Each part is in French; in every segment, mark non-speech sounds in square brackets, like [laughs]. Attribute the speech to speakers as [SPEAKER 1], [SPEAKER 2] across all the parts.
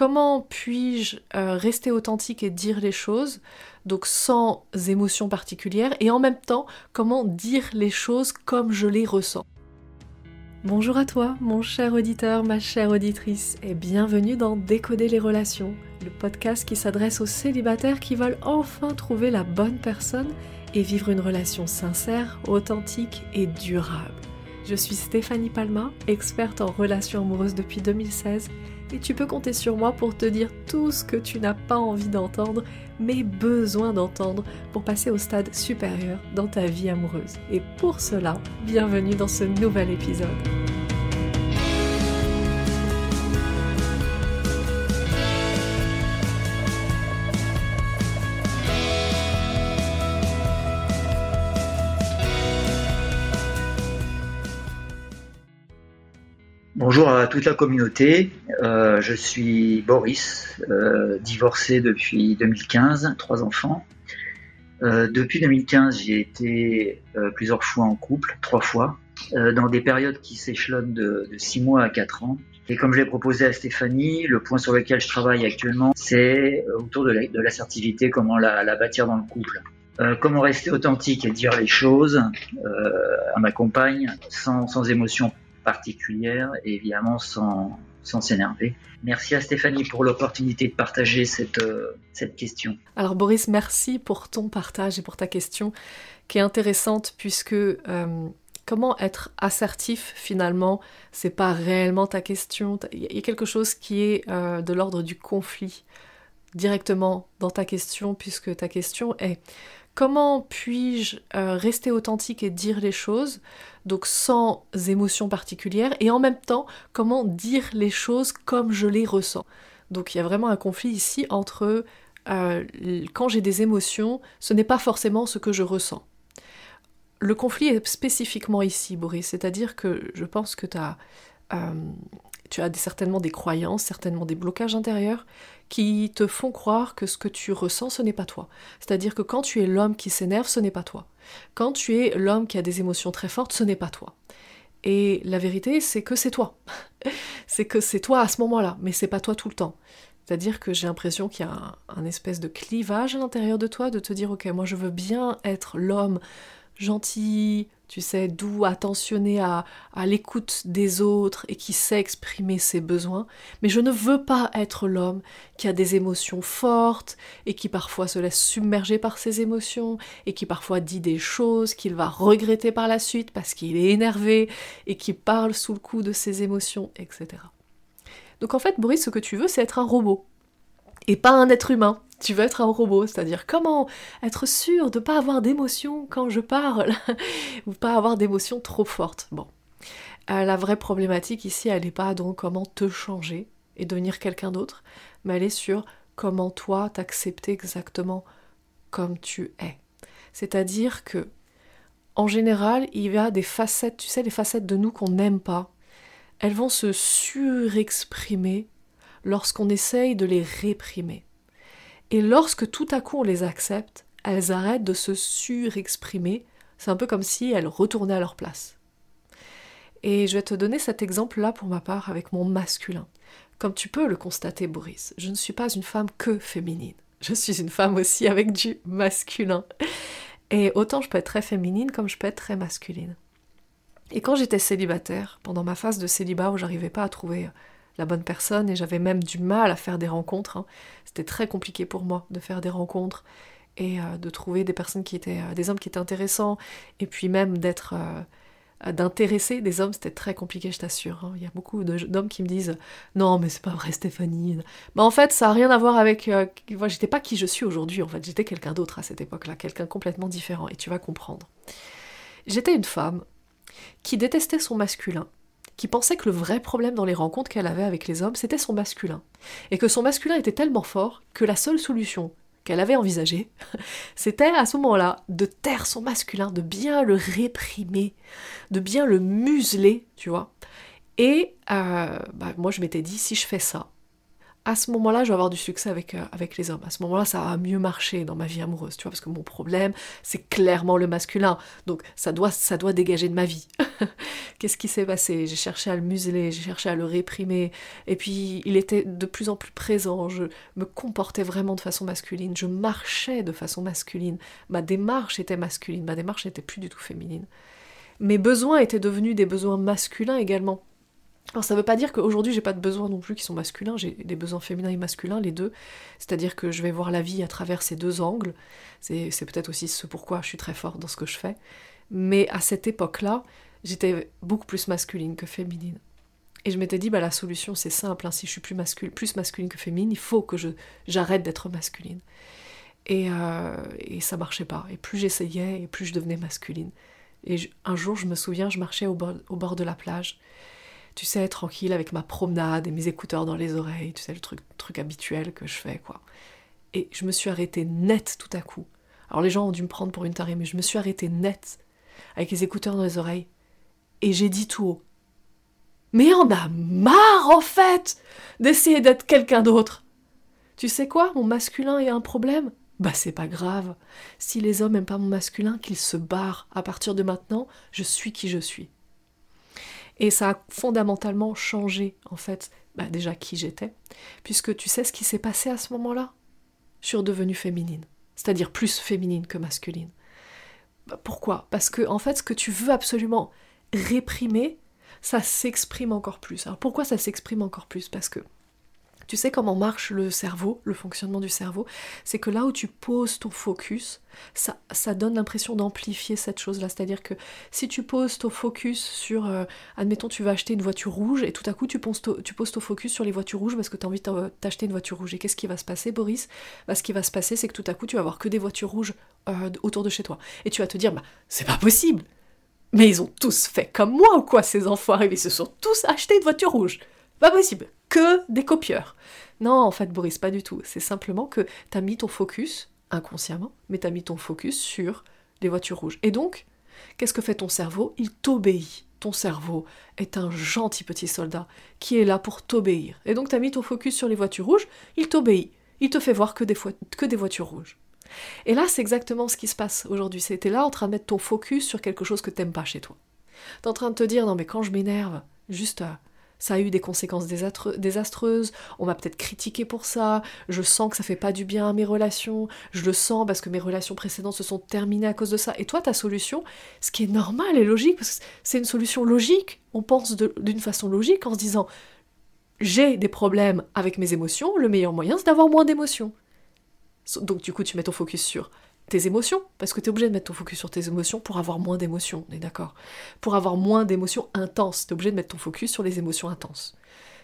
[SPEAKER 1] comment puis-je euh, rester authentique et dire les choses, donc sans émotion particulière, et en même temps, comment dire les choses comme je les ressens. Bonjour à toi, mon cher auditeur, ma chère auditrice, et bienvenue dans Décoder les relations, le podcast qui s'adresse aux célibataires qui veulent enfin trouver la bonne personne et vivre une relation sincère, authentique et durable. Je suis Stéphanie Palma, experte en relations amoureuses depuis 2016 et tu peux compter sur moi pour te dire tout ce que tu n'as pas envie d'entendre, mais besoin d'entendre pour passer au stade supérieur dans ta vie amoureuse. Et pour cela, bienvenue dans ce nouvel épisode.
[SPEAKER 2] À toute la communauté, euh, je suis Boris, euh, divorcé depuis 2015, trois enfants. Euh, depuis 2015, j'ai été plusieurs fois en couple, trois fois, dans des périodes qui s'échelonnent de, de, six mois à quatre ans. Et comme je l'ai proposé à Stéphanie, le point sur lequel je travaille actuellement, c'est autour de l'assertivité, comment la, la, bâtir dans le couple. comment rester authentique et dire les choses à ma compagne sans émotion particulière et évidemment sans sans s'énerver. Merci à Stéphanie pour l'opportunité de partager cette, euh, cette question.
[SPEAKER 1] Alors Boris, merci pour ton partage et pour ta question qui est intéressante puisque euh, comment être assertif finalement, c'est pas réellement ta question. Il y a quelque chose qui est euh, de l'ordre du conflit directement dans ta question puisque ta question est comment puis-je euh, rester authentique et dire les choses, donc sans émotion particulière, et en même temps, comment dire les choses comme je les ressens. Donc il y a vraiment un conflit ici entre euh, quand j'ai des émotions, ce n'est pas forcément ce que je ressens. Le conflit est spécifiquement ici, Boris, c'est-à-dire que je pense que euh, tu as certainement des croyances, certainement des blocages intérieurs qui te font croire que ce que tu ressens, ce n'est pas toi. C'est-à-dire que quand tu es l'homme qui s'énerve, ce n'est pas toi. Quand tu es l'homme qui a des émotions très fortes, ce n'est pas toi. Et la vérité, c'est que c'est toi. [laughs] c'est que c'est toi à ce moment-là, mais c'est pas toi tout le temps. C'est-à-dire que j'ai l'impression qu'il y a un, un, espèce de clivage à l'intérieur de toi, de te dire, ok, moi je veux bien être l'homme gentil, tu sais, doux, attentionné à, à l'écoute des autres et qui sait exprimer ses besoins, mais je ne veux pas être l'homme qui a des émotions fortes et qui parfois se laisse submerger par ses émotions et qui parfois dit des choses qu'il va regretter par la suite parce qu'il est énervé et qui parle sous le coup de ses émotions, etc. Donc en fait, Boris, ce que tu veux, c'est être un robot et pas un être humain tu veux être un robot, c'est-à-dire comment être sûr de ne pas avoir d'émotion quand je parle, [laughs] ou pas avoir d'émotion trop forte. Bon. Euh, la vraie problématique ici, elle n'est pas donc comment te changer et devenir quelqu'un d'autre, mais elle est sur comment toi t'accepter exactement comme tu es. C'est-à-dire que, en général, il y a des facettes, tu sais, les facettes de nous qu'on n'aime pas, elles vont se surexprimer lorsqu'on essaye de les réprimer. Et lorsque tout à coup on les accepte, elles arrêtent de se surexprimer. C'est un peu comme si elles retournaient à leur place. Et je vais te donner cet exemple-là pour ma part avec mon masculin. Comme tu peux le constater, Boris, je ne suis pas une femme que féminine. Je suis une femme aussi avec du masculin. Et autant je peux être très féminine comme je peux être très masculine. Et quand j'étais célibataire, pendant ma phase de célibat où j'arrivais pas à trouver la bonne personne et j'avais même du mal à faire des rencontres. Hein. C'était très compliqué pour moi de faire des rencontres et euh, de trouver des personnes qui étaient, euh, des hommes qui étaient intéressants et puis même d'être, euh, d'intéresser des hommes, c'était très compliqué, je t'assure. Hein. Il y a beaucoup d'hommes qui me disent non mais c'est pas vrai Stéphanie. Mais en fait ça a rien à voir avec, moi j'étais pas qui je suis aujourd'hui en fait, j'étais quelqu'un d'autre à cette époque-là, quelqu'un complètement différent et tu vas comprendre. J'étais une femme qui détestait son masculin qui pensait que le vrai problème dans les rencontres qu'elle avait avec les hommes, c'était son masculin. Et que son masculin était tellement fort que la seule solution qu'elle avait envisagée, [laughs] c'était à ce moment-là de taire son masculin, de bien le réprimer, de bien le museler, tu vois. Et euh, bah, moi je m'étais dit, si je fais ça, à ce moment-là, je vais avoir du succès avec, euh, avec les hommes. À ce moment-là, ça va mieux marcher dans ma vie amoureuse, tu vois, parce que mon problème, c'est clairement le masculin. Donc, ça doit, ça doit dégager de ma vie. [laughs] Qu'est-ce qui s'est passé? J'ai cherché à le museler, j'ai cherché à le réprimer, et puis il était de plus en plus présent. Je me comportais vraiment de façon masculine, je marchais de façon masculine. Ma démarche était masculine, ma démarche n'était plus du tout féminine. Mes besoins étaient devenus des besoins masculins également. Alors ça veut pas dire qu'aujourd'hui j'ai pas de besoins non plus qui sont masculins, j'ai des besoins féminins et masculins, les deux. C'est-à-dire que je vais voir la vie à travers ces deux angles. C'est peut-être aussi ce pourquoi je suis très forte dans ce que je fais. Mais à cette époque-là, j'étais beaucoup plus masculine que féminine. Et je m'étais dit, bah la solution c'est simple, hein. si je suis plus, masculine, plus masculine que féminine, il faut que j'arrête d'être masculine. Et, euh, et ça marchait pas. Et plus j'essayais, et plus je devenais masculine. Et un jour, je me souviens, je marchais au au bord de la plage tu sais, tranquille avec ma promenade et mes écouteurs dans les oreilles, tu sais, le truc, truc habituel que je fais, quoi. Et je me suis arrêtée net tout à coup. Alors les gens ont dû me prendre pour une tarée, mais je me suis arrêtée net, avec les écouteurs dans les oreilles, et j'ai dit tout haut. Mais on a marre, en fait, d'essayer d'être quelqu'un d'autre. Tu sais quoi, mon masculin a un problème? Bah c'est pas grave. Si les hommes aiment pas mon masculin, qu'ils se barrent. À partir de maintenant, je suis qui je suis. Et ça a fondamentalement changé, en fait, bah, déjà qui j'étais, puisque tu sais ce qui s'est passé à ce moment-là? Je suis féminine, c'est-à-dire plus féminine que masculine. Bah, pourquoi? Parce que, en fait, ce que tu veux absolument réprimer, ça s'exprime encore plus. Alors pourquoi ça s'exprime encore plus? Parce que tu sais comment marche le cerveau, le fonctionnement du cerveau? C'est que là où tu poses ton focus, ça, ça donne l'impression d'amplifier cette chose-là. C'est-à-dire que si tu poses ton focus sur, euh, admettons, tu vas acheter une voiture rouge et tout à coup tu poses, ton focus sur les voitures rouges parce que tu as envie de t'acheter une voiture rouge. Et qu'est-ce qui va se passer, Boris? Bah, Ce qui va se passer, c'est que tout à coup tu vas avoir que des voitures rouges euh, autour de chez toi. Et tu vas te dire, bah, c'est pas possible mais ils ont tous fait comme moi ou quoi, ces enfants? Ils se sont tous achetés une voiture rouge. Pas possible que des copieurs. Non, en fait, Boris, pas du tout. C'est simplement que tu as mis ton focus, inconsciemment, mais tu as mis ton focus sur les voitures rouges. Et donc, qu'est-ce que fait ton cerveau? Il t'obéit. Ton cerveau est un gentil petit soldat qui est là pour t'obéir. Et donc, tu as mis ton focus sur les voitures rouges, il t'obéit. Il te fait voir que des, voitures rouges. Et là, c'est exactement ce qui se passe aujourd'hui. C'était là en train de mettre ton focus sur quelque chose que t'aimes pas chez toi. T'es en train de te dire, non mais quand je m'énerve, juste ça a eu des conséquences désastreuses, on m'a peut-être critiqué pour ça, je sens que ça fait pas du bien à mes relations, je le sens parce que mes relations précédentes se sont terminées à cause de ça. Et toi, ta solution, ce qui est normal et logique, parce que c'est une solution logique, on pense d'une façon logique en se disant j'ai des problèmes avec mes émotions, le meilleur moyen c'est d'avoir moins d'émotions. Donc du coup, tu mets ton focus sur tes émotions, parce que tu es obligé de mettre ton focus sur tes émotions pour avoir moins d'émotions, on est d'accord Pour avoir moins d'émotions intenses, tu es obligé de mettre ton focus sur les émotions intenses.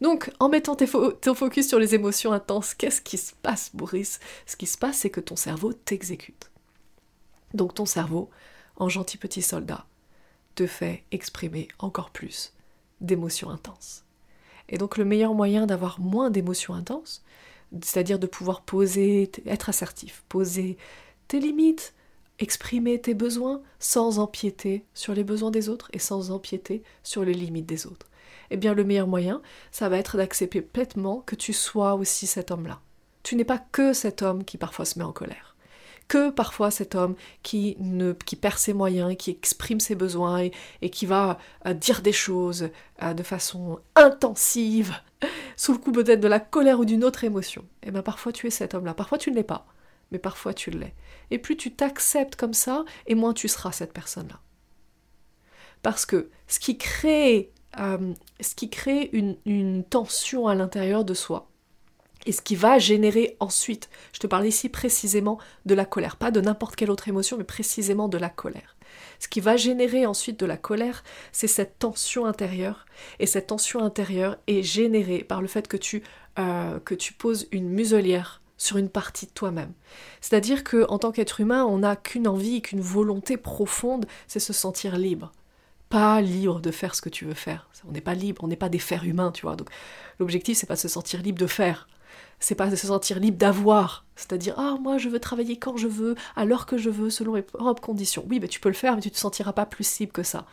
[SPEAKER 1] Donc, en mettant ton focus sur les émotions intenses, qu'est-ce qui se passe, Boris? Ce qui se passe, c'est que ton cerveau t'exécute. Donc, ton cerveau, en gentil petit soldat, te fait exprimer encore plus d'émotions intenses. Et donc, le meilleur moyen d'avoir moins d'émotions intenses, c'est-à-dire de pouvoir poser, être assertif, poser tes limites, exprimer tes besoins sans empiéter sur les besoins des autres et sans empiéter sur les limites des autres. Eh bien, le meilleur moyen, ça va être d'accepter pleinement que tu sois aussi cet homme-là. Tu n'es pas que cet homme qui parfois se met en colère, que parfois cet homme qui, ne, qui perd ses moyens, qui exprime ses besoins et, qui va euh, dire des choses euh, de façon intensive, [laughs] sous le coup peut-être de la colère ou d'une autre émotion. Eh bien, parfois tu es cet homme-là, parfois tu ne l'es pas mais parfois tu l'es. Et plus tu t'acceptes comme ça, et moins tu seras cette personne-là. Parce que ce qui crée, euh, une, tension à l'intérieur de soi, et ce qui va générer ensuite, je te parle ici précisément de la colère, pas de n'importe quelle autre émotion, mais précisément de la colère. Ce qui va générer ensuite de la colère, c'est cette tension intérieure. Et cette tension intérieure est générée par le fait que tu, euh, que tu poses une muselière sur une partie de toi-même. C'est-à-dire que en tant qu'être humain, on n'a qu'une envie, qu'une volonté profonde, c'est se sentir libre. Pas libre de faire ce que tu veux faire. On n'est pas libre, on n'est pas des fers humains, tu vois. Donc l'objectif, c'est pas de se sentir libre de faire. C'est pas de se sentir libre d'avoir. C'est-à-dire, ah, moi, je veux travailler quand je veux, à l'heure que je veux, selon mes propres conditions. Oui, mais tu peux le faire, mais tu te sentiras pas plus libre que ça.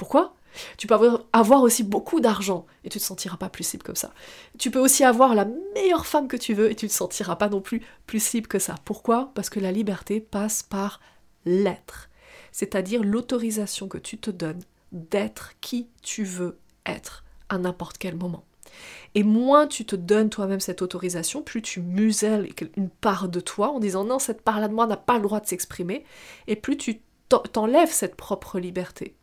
[SPEAKER 1] Pourquoi? Tu peux avoir aussi beaucoup d'argent et tu te sentiras pas plus libre comme ça. Tu peux aussi avoir la meilleure femme que tu veux et tu te sentiras pas non plus plus libre que ça. Pourquoi? Parce que la liberté passe par l'être, c'est-à-dire l'autorisation que tu te donnes d'être qui tu veux être à n'importe quel moment. Et moins tu te donnes toi-même cette autorisation, plus tu muselles une part de toi en disant non, cette part-là de moi n'a pas le droit de s'exprimer, et plus tu t'enlèves cette propre liberté.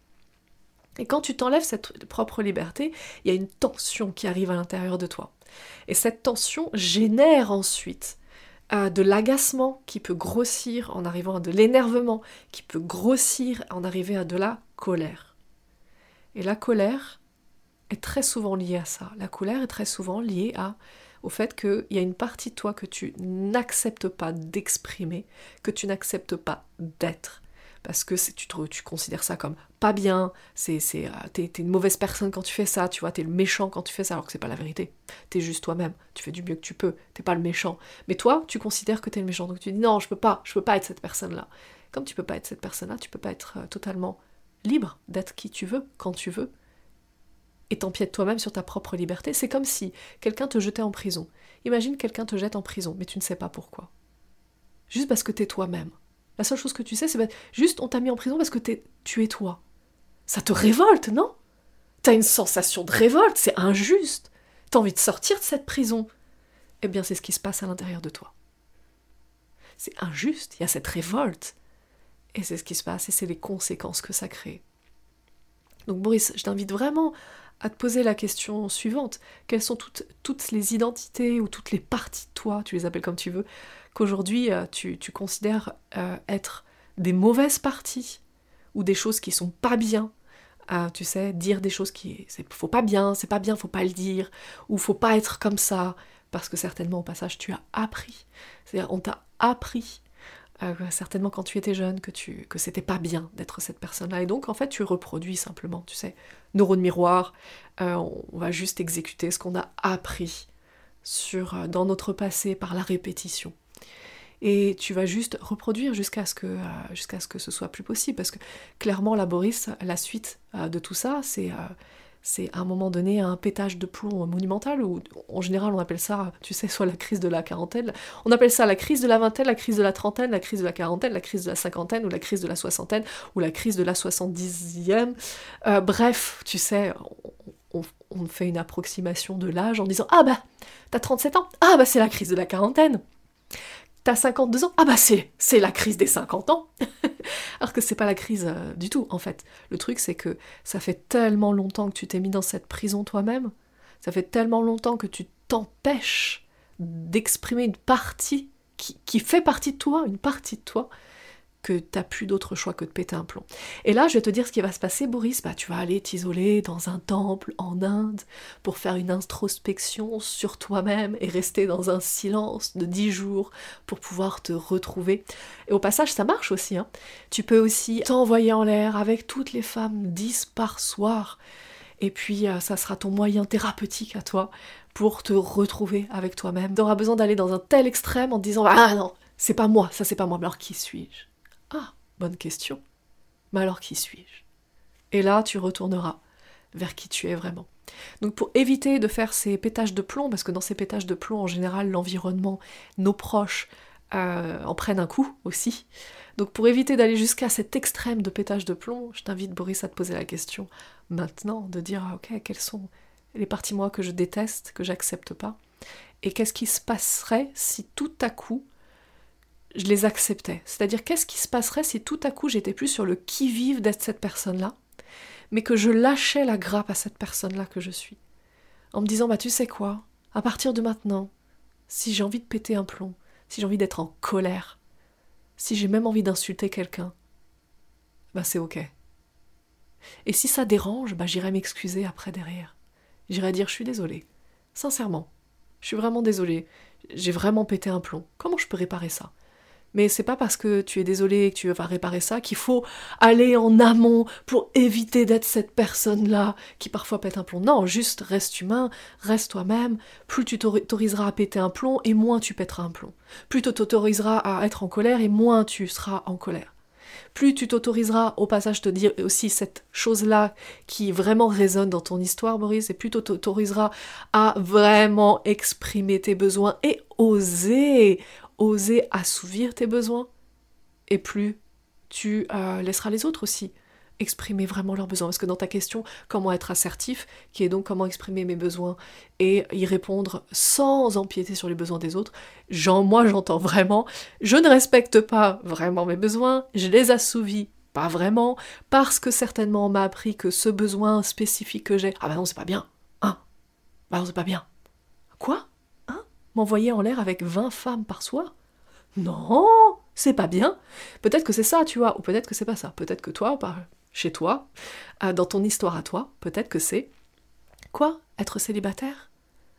[SPEAKER 1] Et quand tu t'enlèves cette propre liberté, il y a une tension qui arrive à l'intérieur de toi. Et cette tension génère ensuite euh, de l'agacement qui peut grossir en arrivant à de l'énervement, qui peut grossir en arriver à de la colère. Et la colère est très souvent liée à ça. La colère est très souvent liée au fait qu'il y a une partie de toi que tu n'acceptes pas d'exprimer, que tu n'acceptes pas d'être parce que tu, tu considères ça comme pas bien, c'est, c'est, euh, t'es, une mauvaise personne quand tu fais ça, tu vois, t'es le méchant quand tu fais ça, alors que c'est pas la vérité. T'es juste toi-même, tu fais du mieux que tu peux, t'es pas le méchant. Mais toi, tu considères que t'es le méchant, donc tu dis non, je peux pas, je peux pas être cette personne-là. Comme tu peux pas être cette personne-là, tu peux pas être euh, totalement libre d'être qui tu veux, quand tu veux, et t'empiètes toi-même sur ta propre liberté. C'est comme si quelqu'un te jetait en prison. Imagine quelqu'un te jette en prison, mais tu ne sais pas pourquoi. Juste parce que t'es toi-même. La seule chose que tu sais, c'est ben, juste on t'a mis en prison parce que tu es toi. Ça te révolte, non? T'as une sensation de révolte, c'est injuste. T'as envie de sortir de cette prison. Eh bien, c'est ce qui se passe à l'intérieur de toi. C'est injuste, il y a cette révolte. Et c'est ce qui se passe, et c'est les conséquences que ça crée. Donc Boris, je t'invite vraiment à te poser la question suivante. Quelles sont toutes les identités ou toutes les parties de toi, tu les appelles comme tu veux, qu'aujourd'hui euh, tu, considères euh, être des mauvaises parties ou des choses qui sont pas bien. Euh, tu sais, dire des choses qui c'est faut pas bien, c'est pas bien, faut pas le dire, ou faut pas être comme ça, parce que certainement au passage tu as appris. C'est-à-dire on t'a appris certainement quand tu étais jeune que tu que c'était pas bien d'être cette personne-là et donc en fait tu reproduis simplement tu sais neurones miroir on va juste exécuter ce qu'on a appris sur dans notre passé par la répétition et tu vas juste reproduire jusqu'à ce, que, euh, jusqu'à ce que ce soit plus possible. Parce que clairement, la Boris, la suite euh, de tout ça, c'est, euh, c'est à un moment donné un pétage de plomb monumental, ou en général on appelle ça, tu sais, soit la crise de la quarantaine, on appelle ça la crise de la vingtaine, la crise de la trentaine, la crise de la quarantaine, la crise de la cinquantaine, ou la crise de la soixantaine, ou la crise de la soixante-dixième. bref, tu sais, on, on fait une approximation de l'âge en disant Ah bah, t'as 37 ans Ah bah c'est la crise de la quarantaine T'as 52 ans? Ah bah c'est, c'est la crise des 50 ans. [laughs] Alors que c'est pas la crise euh, du tout, en fait. Le truc, c'est que ça fait tellement longtemps que tu t'es mis dans cette prison toi-même, ça fait tellement longtemps que tu t'empêches d'exprimer une partie qui, qui fait partie de toi, une partie de toi, que t'as plus d'autre choix que de péter un plomb. Et là, je vais te dire ce qui va se passer, Boris. Bah, tu vas aller t'isoler dans un temple en Inde pour faire une introspection sur toi-même et rester dans un silence de dix jours pour pouvoir te retrouver. Et au passage, ça marche aussi. Hein. Tu peux aussi t'envoyer en l'air avec toutes les femmes dix par soir. Et puis, euh, ça sera ton moyen thérapeutique à toi pour te retrouver avec toi-même. Tu auras besoin d'aller dans un tel extrême en te disant Ah non, c'est pas moi, ça c'est pas moi, alors qui suis-je? Ah, bonne question. Mais alors qui suis-je? Et là, tu retourneras vers qui tu es vraiment. Donc pour éviter de faire ces pétages de plomb, parce que dans ces pétages de plomb, en général, l'environnement, nos proches euh, en prennent un coup aussi. Donc pour éviter d'aller jusqu'à cet extrême de pétage de plomb, je t'invite Boris à te poser la question maintenant, de dire ah, ok, quelles sont les parties moi que je déteste, que j'accepte pas, et qu'est-ce qui se passerait si tout à coup je les acceptais. C'est-à-dire, qu'est-ce qui se passerait si tout à coup j'étais plus sur le qui-vive d'être cette personne-là, mais que je lâchais la grappe à cette personne-là que je suis? En me disant, bah tu sais quoi, à partir de maintenant, si j'ai envie de péter un plomb, si j'ai envie d'être en colère, si j'ai même envie d'insulter quelqu'un, bah c'est ok. Et si ça dérange, bah j'irai m'excuser après derrière. J'irai dire je suis désolée. Sincèrement. Je suis vraiment désolée. J'ai vraiment pété un plomb. Comment je peux réparer ça? Mais c'est pas parce que tu es désolé et que tu vas réparer ça qu'il faut aller en amont pour éviter d'être cette personne-là qui parfois pète un plomb. Non, juste reste humain, reste toi-même. Plus tu t'autoriseras à péter un plomb et moins tu pèteras un plomb. Plus tu t'autoriseras à être en colère et moins tu seras en colère. plus tu t'autoriseras au passage te dire aussi cette chose-là qui vraiment résonne dans ton histoire, Boris, et plus tu t'autoriseras à vraiment exprimer tes besoins et oser, oser assouvir tes besoins, et plus tu euh, laisseras les autres aussi exprimer vraiment leurs besoins. Parce que dans ta question, comment être assertif, qui est donc comment exprimer mes besoins et y répondre sans empiéter sur les besoins des autres, moi j'entends vraiment, je ne respecte pas vraiment mes besoins, je les assouvis pas vraiment, parce que certainement on m'a appris que ce besoin spécifique que j'ai, ah bah non c'est pas bien, hein, bah non c'est pas bien. Quoi? M'envoyer en l'air avec 20 femmes par soir? Non c'est pas bien. Peut-être que c'est ça, tu vois, ou peut-être que c'est pas ça. Peut-être que toi, chez toi, euh, dans ton histoire à toi, peut-être que c'est quoi Être célibataire?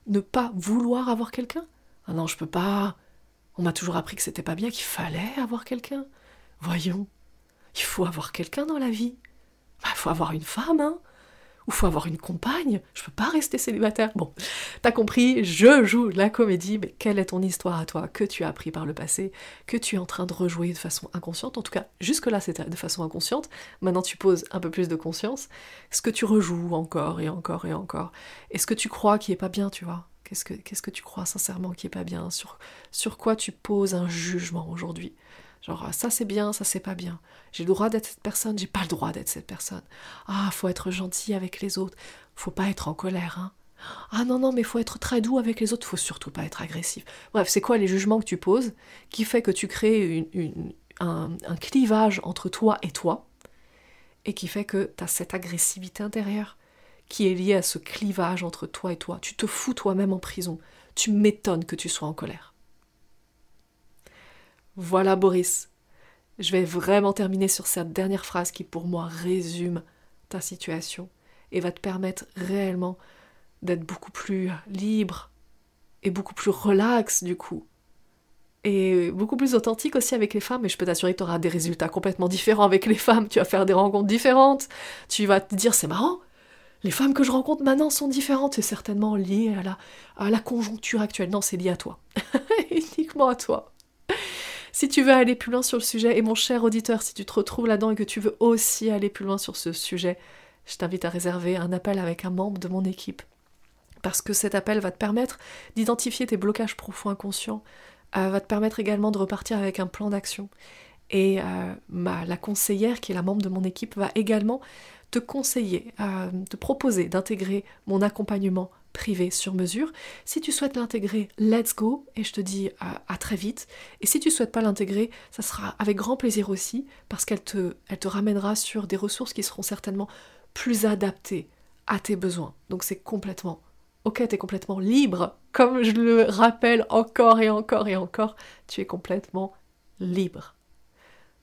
[SPEAKER 1] Ne pas vouloir avoir quelqu'un? Ah non, je peux pas. On m'a toujours appris que c'était pas bien, qu'il fallait avoir quelqu'un. Voyons, il faut avoir quelqu'un dans la vie. Bah, il faut avoir une femme, hein ou faut avoir une compagne, je peux pas rester célibataire. Bon, t'as compris, je joue la comédie, mais quelle est ton histoire à toi que tu as appris par le passé, que tu es en train de rejouer de façon inconsciente, en tout cas jusque-là c'était de façon inconsciente, maintenant tu poses un peu plus de conscience, ce que tu rejoues encore et encore et encore, est-ce que tu crois qui est pas bien, tu vois? Qu'est-ce que, qu'est-ce que tu crois sincèrement qui est pas bien? Sur, sur quoi tu poses un jugement aujourd'hui? Genre, ça c'est bien, ça c'est pas bien. J'ai le droit d'être cette personne, j'ai pas le droit d'être cette personne. Ah, faut être gentil avec les autres, faut pas être en colère, hein. Ah non, non, mais faut être très doux avec les autres, faut surtout pas être agressif. Bref, c'est quoi les jugements que tu poses qui fait que tu crées un, un, clivage entre toi et toi et qui fait que tu as cette agressivité intérieure qui est liée à ce clivage entre toi et toi? Tu te fous toi-même en prison. Tu m'étonnes que tu sois en colère. Voilà Boris. Je vais vraiment terminer sur cette dernière phrase qui pour moi résume ta situation et va te permettre réellement d'être beaucoup plus libre et beaucoup plus relax du coup. Et beaucoup plus authentique aussi avec les femmes, et je peux t'assurer que tu auras des résultats complètement différents avec les femmes, tu vas faire des rencontres différentes, tu vas te dire c'est marrant, les femmes que je rencontre maintenant sont différentes, c'est certainement lié à la, à la conjoncture actuelle, non c'est lié à toi, [laughs] uniquement à toi. Si tu veux aller plus loin sur le sujet, et mon cher auditeur, si tu te retrouves là-dedans et que tu veux aussi aller plus loin sur ce sujet, je t'invite à réserver un appel avec un membre de mon équipe. Parce que cet appel va te permettre d'identifier tes blocages profonds inconscients, euh, va te permettre également de repartir avec un plan d'action. Et euh, la conseillère, qui est la membre de mon équipe, va également te conseiller, euh, te proposer d'intégrer mon accompagnement privé sur mesure. Si tu souhaites l'intégrer, let's go et je te dis à, très vite. Et si tu souhaites pas l'intégrer, ça sera avec grand plaisir aussi parce qu'elle te, te ramènera sur des ressources qui seront certainement plus adaptées à tes besoins. Donc c'est complètement ok, tu es complètement libre. Comme je le rappelle encore et encore et encore, tu es complètement libre.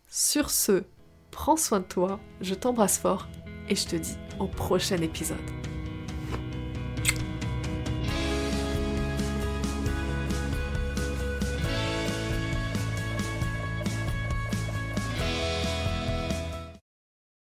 [SPEAKER 1] Sur ce, prends soin de toi, je t'embrasse fort et je te dis au prochain épisode.